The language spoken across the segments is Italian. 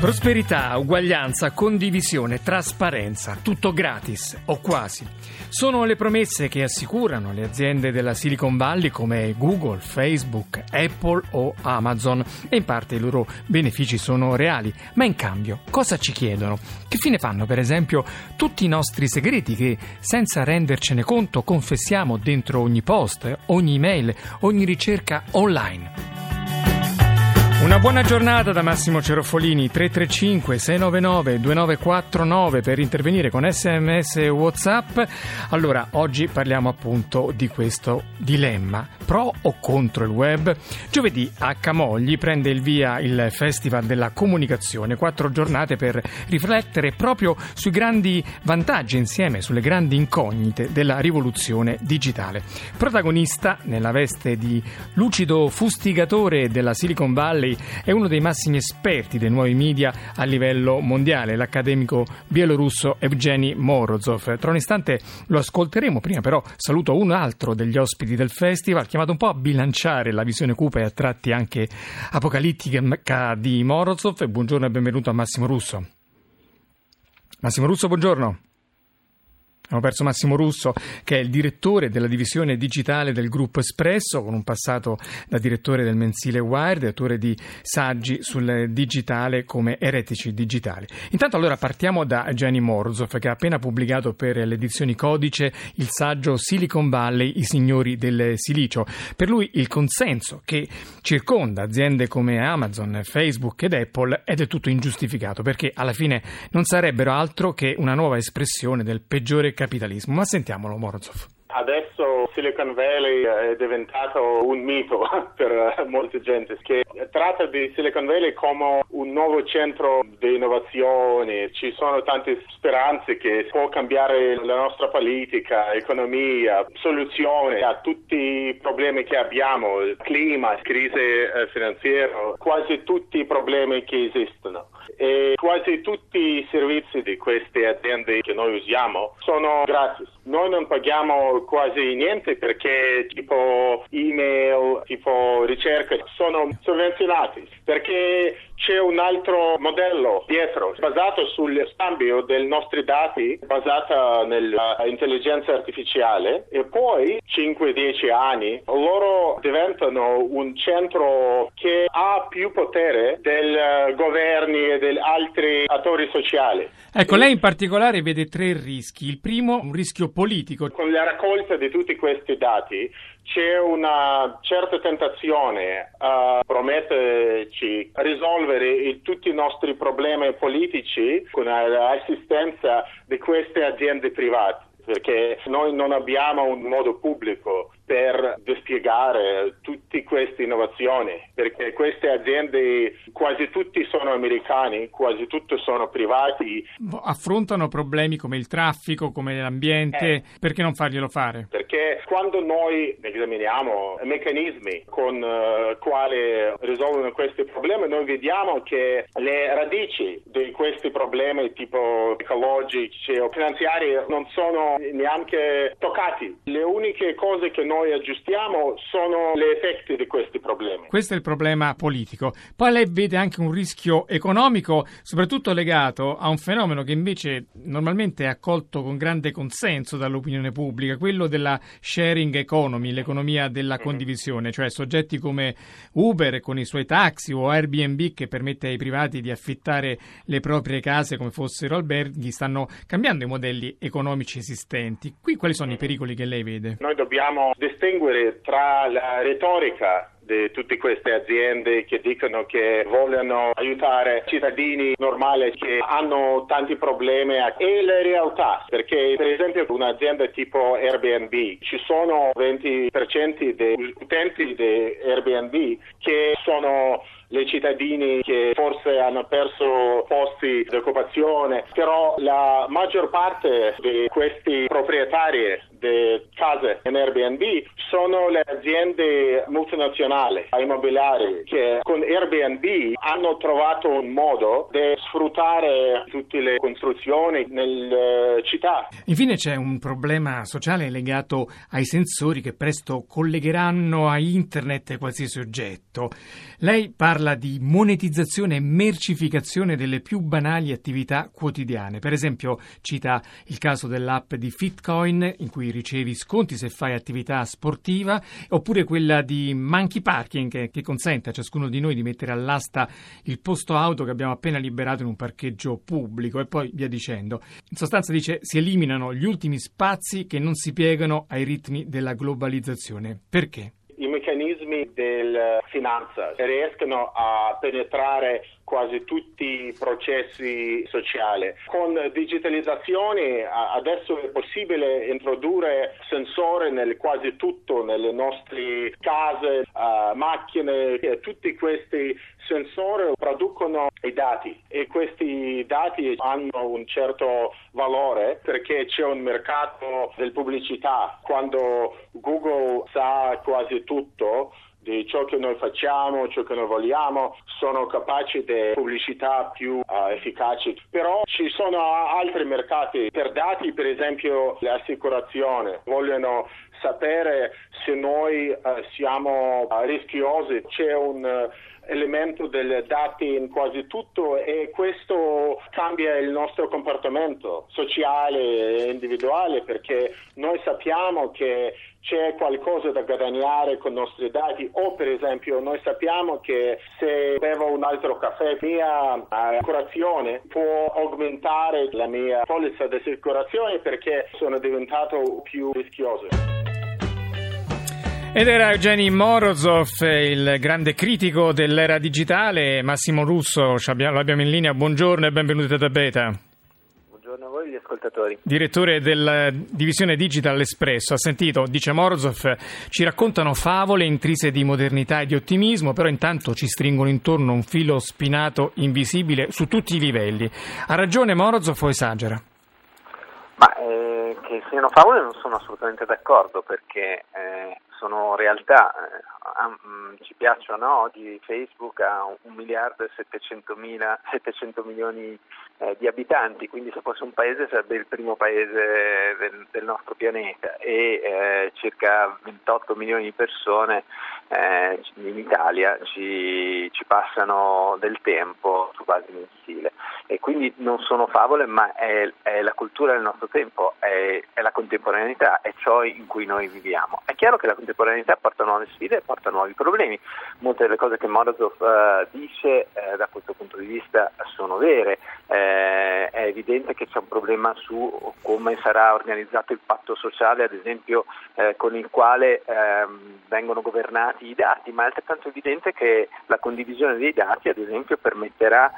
Prosperità, uguaglianza, condivisione, trasparenza, tutto gratis o quasi. Sono le promesse che assicurano le aziende della Silicon Valley come Google, Facebook, Apple o Amazon e in parte i loro benefici sono reali, ma in cambio cosa ci chiedono? Che fine fanno per esempio tutti i nostri segreti che senza rendercene conto confessiamo dentro ogni post, ogni email, ogni ricerca online? Una buona giornata da Massimo Cerofolini 335 699 2949 per intervenire con sms e whatsapp. Allora, oggi parliamo appunto di questo dilemma, pro o contro il web. Giovedì a Camogli prende il via il Festival della Comunicazione, quattro giornate per riflettere proprio sui grandi vantaggi insieme, sulle grandi incognite della rivoluzione digitale. Protagonista nella veste di lucido fustigatore della Silicon Valley è uno dei massimi esperti dei nuovi media a livello mondiale, l'accademico bielorusso Evgeny Morozov. Tra un istante lo ascolteremo, prima però saluto un altro degli ospiti del festival, chiamato un po' a bilanciare la visione cupa e a tratti anche apocalittica di Morozov. Buongiorno e benvenuto a Massimo Russo. Massimo Russo, buongiorno. Abbiamo perso Massimo Russo, che è il direttore della divisione digitale del gruppo Espresso, con un passato da direttore del mensile Wired, autore di saggi sul digitale come Eretici Digitali. Intanto allora partiamo da Gianni Morozov, che ha appena pubblicato per le edizioni Codice il saggio Silicon Valley, i signori del silicio. Per lui il consenso che circonda aziende come Amazon, Facebook ed Apple è del tutto ingiustificato, perché alla fine non sarebbero altro che una nuova espressione del peggiore capitalismo. Ma sentiamolo, Morozov. Adesso Silicon Valley è diventato un mito per molta gente che tratta di Silicon Valley come un nuovo centro di innovazione. Ci sono tante speranze che può cambiare la nostra politica, economia, soluzione a tutti i problemi che abbiamo, clima, crisi eh, finanziaria, quasi tutti i problemi che esistono. E quasi tutti i servizi di queste aziende che noi usiamo sono gratis. Noi non paghiamo quasi niente perché tipo email, tipo ricerca sono sovvenzionati perché c'è un altro modello dietro, basato sul scambio dei nostri dati, basata nell'intelligenza artificiale e poi 5-10 anni loro diventano un centro che ha più potere dei governi e degli altri attori sociali. Ecco, lei in particolare vede tre rischi. Il primo, un rischio politico. Con la raccolta di tutti questi dati c'è una certa tentazione a prometterci risolvere tutti i nostri problemi politici con l'assistenza di queste aziende private perché noi non abbiamo un modo pubblico per dispiegare tutte queste innovazioni, perché queste aziende quasi tutti sono americani, quasi tutte sono privati. Affrontano problemi come il traffico, come l'ambiente, eh, perché non farglielo fare? Perché quando noi esaminiamo meccanismi con uh, quali risolvono questi problemi, noi vediamo che le radici di questi problemi tipo ecologici o finanziari non sono neanche toccati. Le uniche cose che noi noi aggiustiamo sono gli effetti di questi problemi. Questo è il problema politico. Poi lei vede anche un rischio economico, soprattutto legato a un fenomeno che invece normalmente è accolto con grande consenso dall'opinione pubblica, quello della sharing economy, l'economia della mhm. condivisione, cioè soggetti come Uber con i suoi taxi o Airbnb che permette ai privati di affittare le proprie case come fossero alberghi, stanno cambiando i modelli economici esistenti. Qui quali sono i pericoli che lei vede? Noi dobbiamo distinguere tra la retorica di tutte queste aziende che dicono che vogliono aiutare cittadini normali che hanno tanti problemi e la realtà perché per esempio un'azienda tipo Airbnb ci sono 20% dei utenti di Airbnb che sono le cittadini che forse hanno perso posti di occupazione, però la maggior parte di questi proprietari di case in Airbnb sono le aziende multinazionali immobiliari che con Airbnb hanno trovato un modo di sfruttare tutte le costruzioni nelle città. Infine c'è un problema sociale legato ai sensori che presto collegheranno a internet qualsiasi oggetto. Lei parla di monetizzazione e mercificazione delle più banali attività quotidiane. Per esempio cita il caso dell'app di Fitcoin in cui ricevi sconti se fai attività sportiva, oppure quella di Monkey Parking che consente a ciascuno di noi di mettere all'asta il posto auto che abbiamo appena liberato in un parcheggio pubblico e poi via dicendo. In sostanza dice si eliminano gli ultimi spazi che non si piegano ai ritmi della globalizzazione. Perché? I meccanismi della finanza riescono a penetrare quasi tutti i processi sociali. Con digitalizzazione adesso è possibile introdurre sensori nel quasi tutto, nelle nostre case, uh, macchine, tutti questi sensori producono i dati e questi dati hanno un certo valore perché c'è un mercato del pubblicità. Quando Google sa quasi tutto, di ciò che noi facciamo, ciò che noi vogliamo, sono capaci di pubblicità più uh, efficaci. Però ci sono altri mercati per dati, per esempio l'assicurazione, vogliono sapere se noi uh, siamo uh, rischiosi, c'è un elemento dei dati in quasi tutto e questo cambia il nostro comportamento sociale e individuale perché noi sappiamo che c'è qualcosa da guadagnare con i nostri dati o per esempio noi sappiamo che se bevo un altro caffè mia assicurazione può aumentare la mia polizza di assicurazione perché sono diventato più rischioso. Ed era Eugenio Morozov, il grande critico dell'era digitale. Massimo Russo, lo abbiamo in linea. Buongiorno e benvenuti da Beta. Buongiorno a voi gli ascoltatori. Direttore della divisione Digital Espresso, ha sentito, dice Morozov, ci raccontano favole intrise di modernità e di ottimismo, però intanto ci stringono intorno un filo spinato invisibile su tutti i livelli. Ha ragione Morozov o esagera? Ma eh, che siano favole non sono assolutamente d'accordo perché eh, sono realtà, eh, ci piacciono oggi Facebook ha un miliardo e 700, mila, 700 milioni eh, di abitanti, quindi se fosse un paese sarebbe il primo paese del, del nostro pianeta e eh, circa 28 milioni di persone eh, in Italia ci, ci, passano del tempo su base mensile e quindi non sono favole ma è, è la cultura del nostro tempo, è, è la contemporaneità, è ciò in cui noi viviamo. È chiaro che la contemporaneità porta nuove sfide e porta nuovi problemi. Molte delle cose che Morozov uh, dice uh, da questo punto di vista sono vere. Uh, è evidente che c'è un problema su come sarà organizzato il patto sociale, ad esempio, con il quale ehm, vengono governati i dati, ma è altrettanto evidente che la condivisione dei dati, ad esempio, permetterà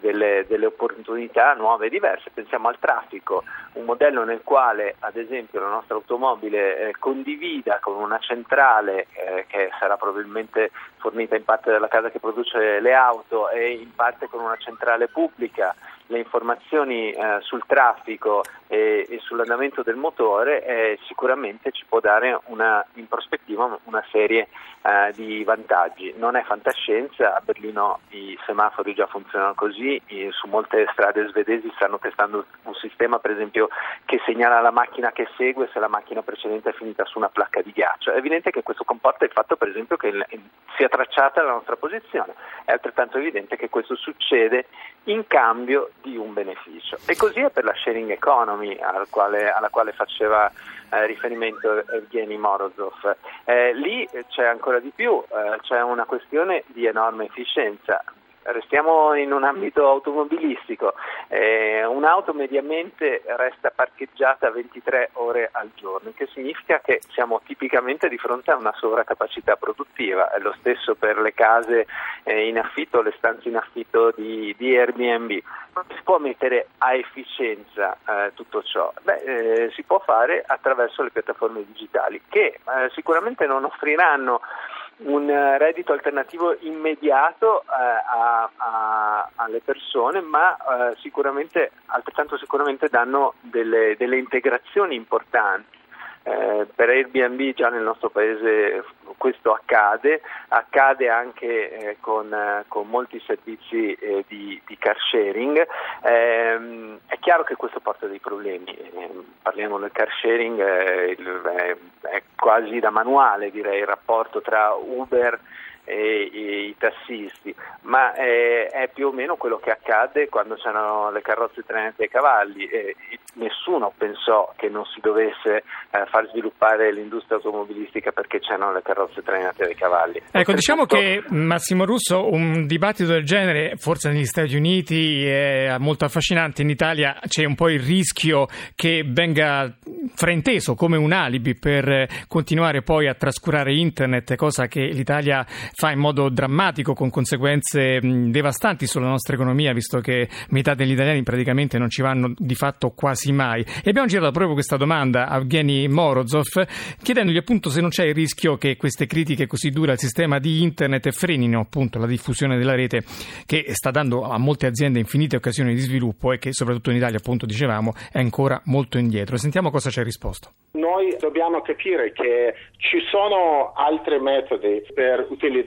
delle, delle opportunità nuove e diverse. Pensiamo al traffico, un modello nel quale, ad esempio, la nostra automobile condivida con una centrale eh, che sarà probabilmente fornita in parte dalla casa che produce le auto e in parte con una centrale pubblica le informazioni eh, sul traffico e, e, sull'andamento del motore eh, sicuramente ci può dare una, in prospettiva una serie eh, di vantaggi. Non è fantascienza, a Berlino i semafori già funzionano così, i, su molte strade svedesi stanno testando un sistema per esempio che segnala la macchina che segue se la macchina precedente è finita su una placca di ghiaccio. È evidente che questo comporta il fatto per esempio che il, sia tracciata la nostra posizione, è altrettanto evidente che questo succede in cambio di un beneficio. E così è per la sharing economy al quale, alla quale faceva eh, riferimento Evgeny Morozov. Eh, lì c'è ancora di più, eh, c'è una questione di enorme efficienza. Restiamo in un ambito automobilistico, eh, un'auto mediamente resta parcheggiata 23 ore al giorno, che significa che siamo tipicamente di fronte a una sovraccapacità produttiva, è lo stesso per le case eh, in affitto, le stanze in affitto di, di Airbnb. Come si può mettere a efficienza eh, tutto ciò? Beh, eh, si può fare attraverso le piattaforme digitali che eh, sicuramente non offriranno un reddito alternativo immediato eh, a, a, alle persone, ma eh, sicuramente, altrettanto sicuramente danno delle, delle integrazioni importanti. Eh, per Airbnb già nel nostro paese questo accade, accade anche eh, con, eh, con, molti servizi eh, di, di, car sharing. Ehm, è chiaro che questo porta dei problemi, ehm, parliamo del car sharing, eh, il, è quasi da manuale direi il rapporto tra Uber e, i tassisti, ma è, è, più o meno quello che accade quando c'erano le carrozze trainate ai cavalli. E nessuno pensò che non si dovesse eh, far sviluppare l'industria automobilistica perché c'erano le carrozze trainate ai cavalli. Ecco, diciamo che Massimo Russo, un dibattito del genere, forse negli Stati Uniti è molto affascinante, in Italia c'è un po' il rischio che venga frainteso come un alibi per continuare poi a trascurare internet, cosa che l'Italia fa in modo drammatico con conseguenze devastanti sulla nostra economia, visto che metà degli italiani praticamente non ci vanno di fatto quasi mai. E abbiamo girato proprio questa domanda a Evgeny Morozov, chiedendogli appunto se non c'è il rischio che queste critiche così dure al sistema di internet frenino appunto la diffusione della rete che sta dando a molte aziende infinite occasioni di sviluppo e che soprattutto in Italia appunto dicevamo è ancora molto indietro. Sentiamo cosa ci ha risposto. Noi dobbiamo capire che ci sono altri metodi per utilizzare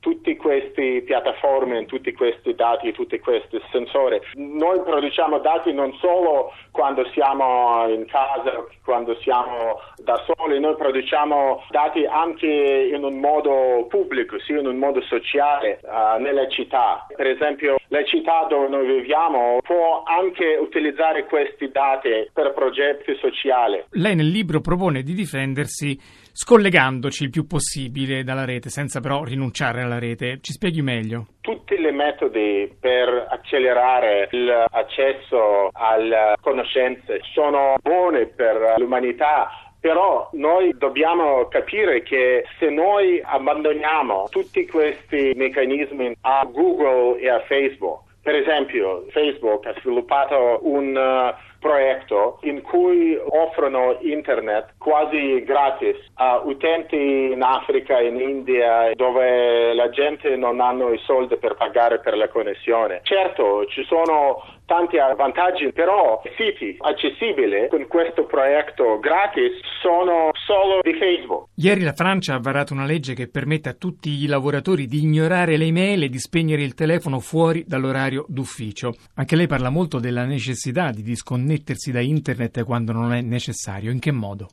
tutte queste piattaforme, tutti questi dati, tutti questi sensori. Noi produciamo dati non solo quando siamo in casa, quando siamo da soli, noi produciamo dati anche in un modo pubblico, sì, in un modo sociale uh, nelle città. Per esempio, le città dove noi viviamo può anche utilizzare questi dati per progetti sociali. Lei nel libro libro propone di difendersi scollegandoci il più possibile dalla rete, senza però rinunciare alla rete. Ci spieghi meglio? Tutti i metodi per accelerare l'accesso alle conoscenze sono buoni per l'umanità, però noi dobbiamo capire che se noi abbandoniamo tutti questi meccanismi a Google e a Facebook, per esempio Facebook ha sviluppato un uh, progetto in cui offrono internet quasi gratis a utenti in Africa in India dove la gente non hanno i soldi per pagare per la connessione. Certo, ci sono tanti vantaggi, però siti accessibili con questo progetto gratis sono solo di Facebook. Ieri la Francia ha varato una legge che permette a tutti i lavoratori di ignorare le email e di spegnere il telefono fuori dall'orario d'ufficio. Anche lei parla molto della necessità di disconnettersi da internet quando non è necessario. In che modo?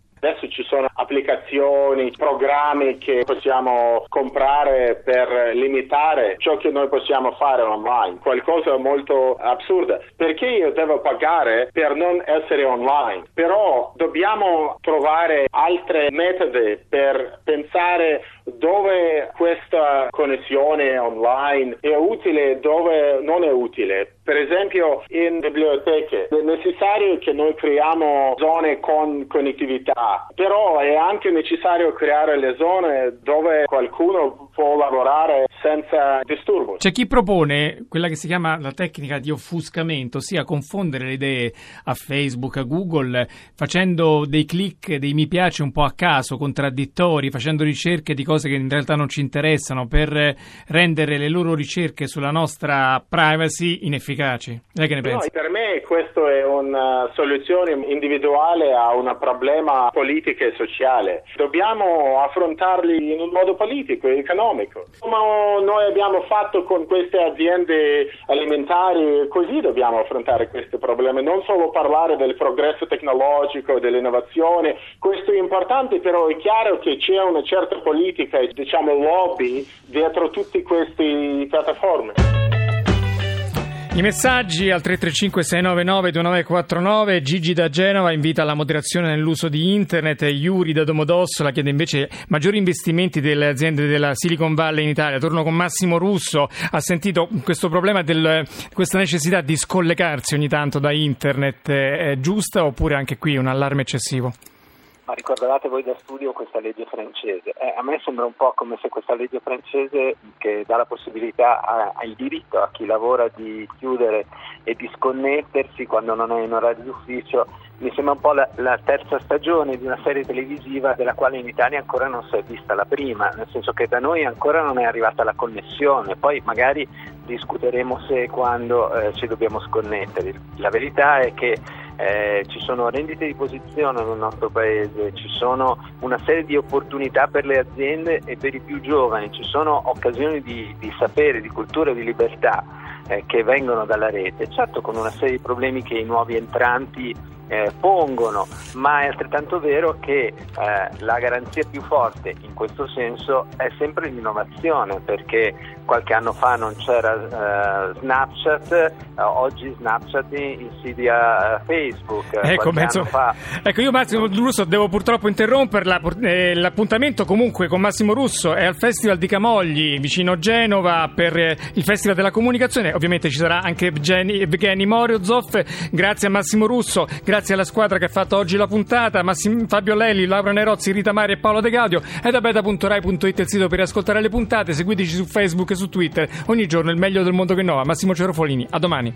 Adesso ci sono applicazioni, programmi che possiamo comprare per limitare ciò che noi possiamo fare online, qualcosa molto assurdo. Perché io devo pagare per non essere online? Però dobbiamo trovare altri metodi per pensare dove questa connessione online è utile e dove non è utile. Per esempio in biblioteche è necessario che noi creiamo zone con connettività, però è anche necessario creare le zone dove qualcuno può lavorare senza disturbo. C'è chi propone quella che si chiama la tecnica di offuscamento, ossia confondere le idee a Facebook, a Google, facendo dei click, dei mi piace un po' a caso, contraddittori, facendo ricerche di cose che in realtà non ci interessano per rendere le loro ricerche sulla nostra privacy inefficaci. Lei che ne pensa? No, per me questa è una soluzione individuale a un problema politico e sociale. Dobbiamo affrontarli in un modo politico e economico. Come noi abbiamo fatto con queste aziende alimentari, così dobbiamo affrontare questi problemi, non solo parlare del progresso tecnologico, dell'innovazione, questo è importante, però è chiaro che c'è una certa politica e diciamo lobby dietro tutte queste piattaforme. I messaggi al 335-699-2949, Gigi da Genova invita alla moderazione nell'uso di internet, Yuri da Domodossola chiede invece maggiori investimenti delle aziende della Silicon Valley in Italia. Torno con Massimo Russo, ha sentito questo problema, del, questa necessità di scollegarsi ogni tanto da internet, è giusta oppure anche qui un allarme eccessivo? Ma ricordavate voi da studio questa legge francese? Eh, a me sembra un po' come se questa legge francese che dà la possibilità al diritto a chi lavora di chiudere e di sconnettersi quando non è in orario d'ufficio mi sembra un po' la, la, terza stagione di una serie televisiva della quale in Italia ancora non si è vista la prima, nel senso che da noi ancora non è arrivata la connessione, poi magari discuteremo se e quando eh, ci dobbiamo sconnettere. La verità è che eh, ci sono rendite di posizione nel nostro paese, ci sono una serie di opportunità per le aziende e per i più giovani, ci sono occasioni di, di sapere, di cultura e di libertà eh, che vengono dalla rete, certo con una serie di problemi che i nuovi entranti eh, pongono, ma è altrettanto vero che eh, la garanzia più forte in questo senso è sempre l'innovazione, perché qualche anno fa non c'era uh, Snapchat, uh, oggi Snapchat insidia Facebook. Ecco, mezzo... fa... ecco, io Massimo Russo devo purtroppo interromperla, eh, l'appuntamento comunque con Massimo Russo è al Festival di Camogli vicino Genova per eh, il Festival della Comunicazione, ovviamente ci sarà anche Evgeny Moriozov, grazie a Massimo Russo, grazie alla squadra che ha fatto oggi la puntata, Massim... Fabio Lelli, Laura Nerozzi, Rita Mari e Paolo De Gaudio, e da beta.rai.it il sito per ascoltare le puntate, seguiteci su Facebook su Twitter. Ogni giorno il meglio del mondo che innova. Massimo Cerofolini, a domani.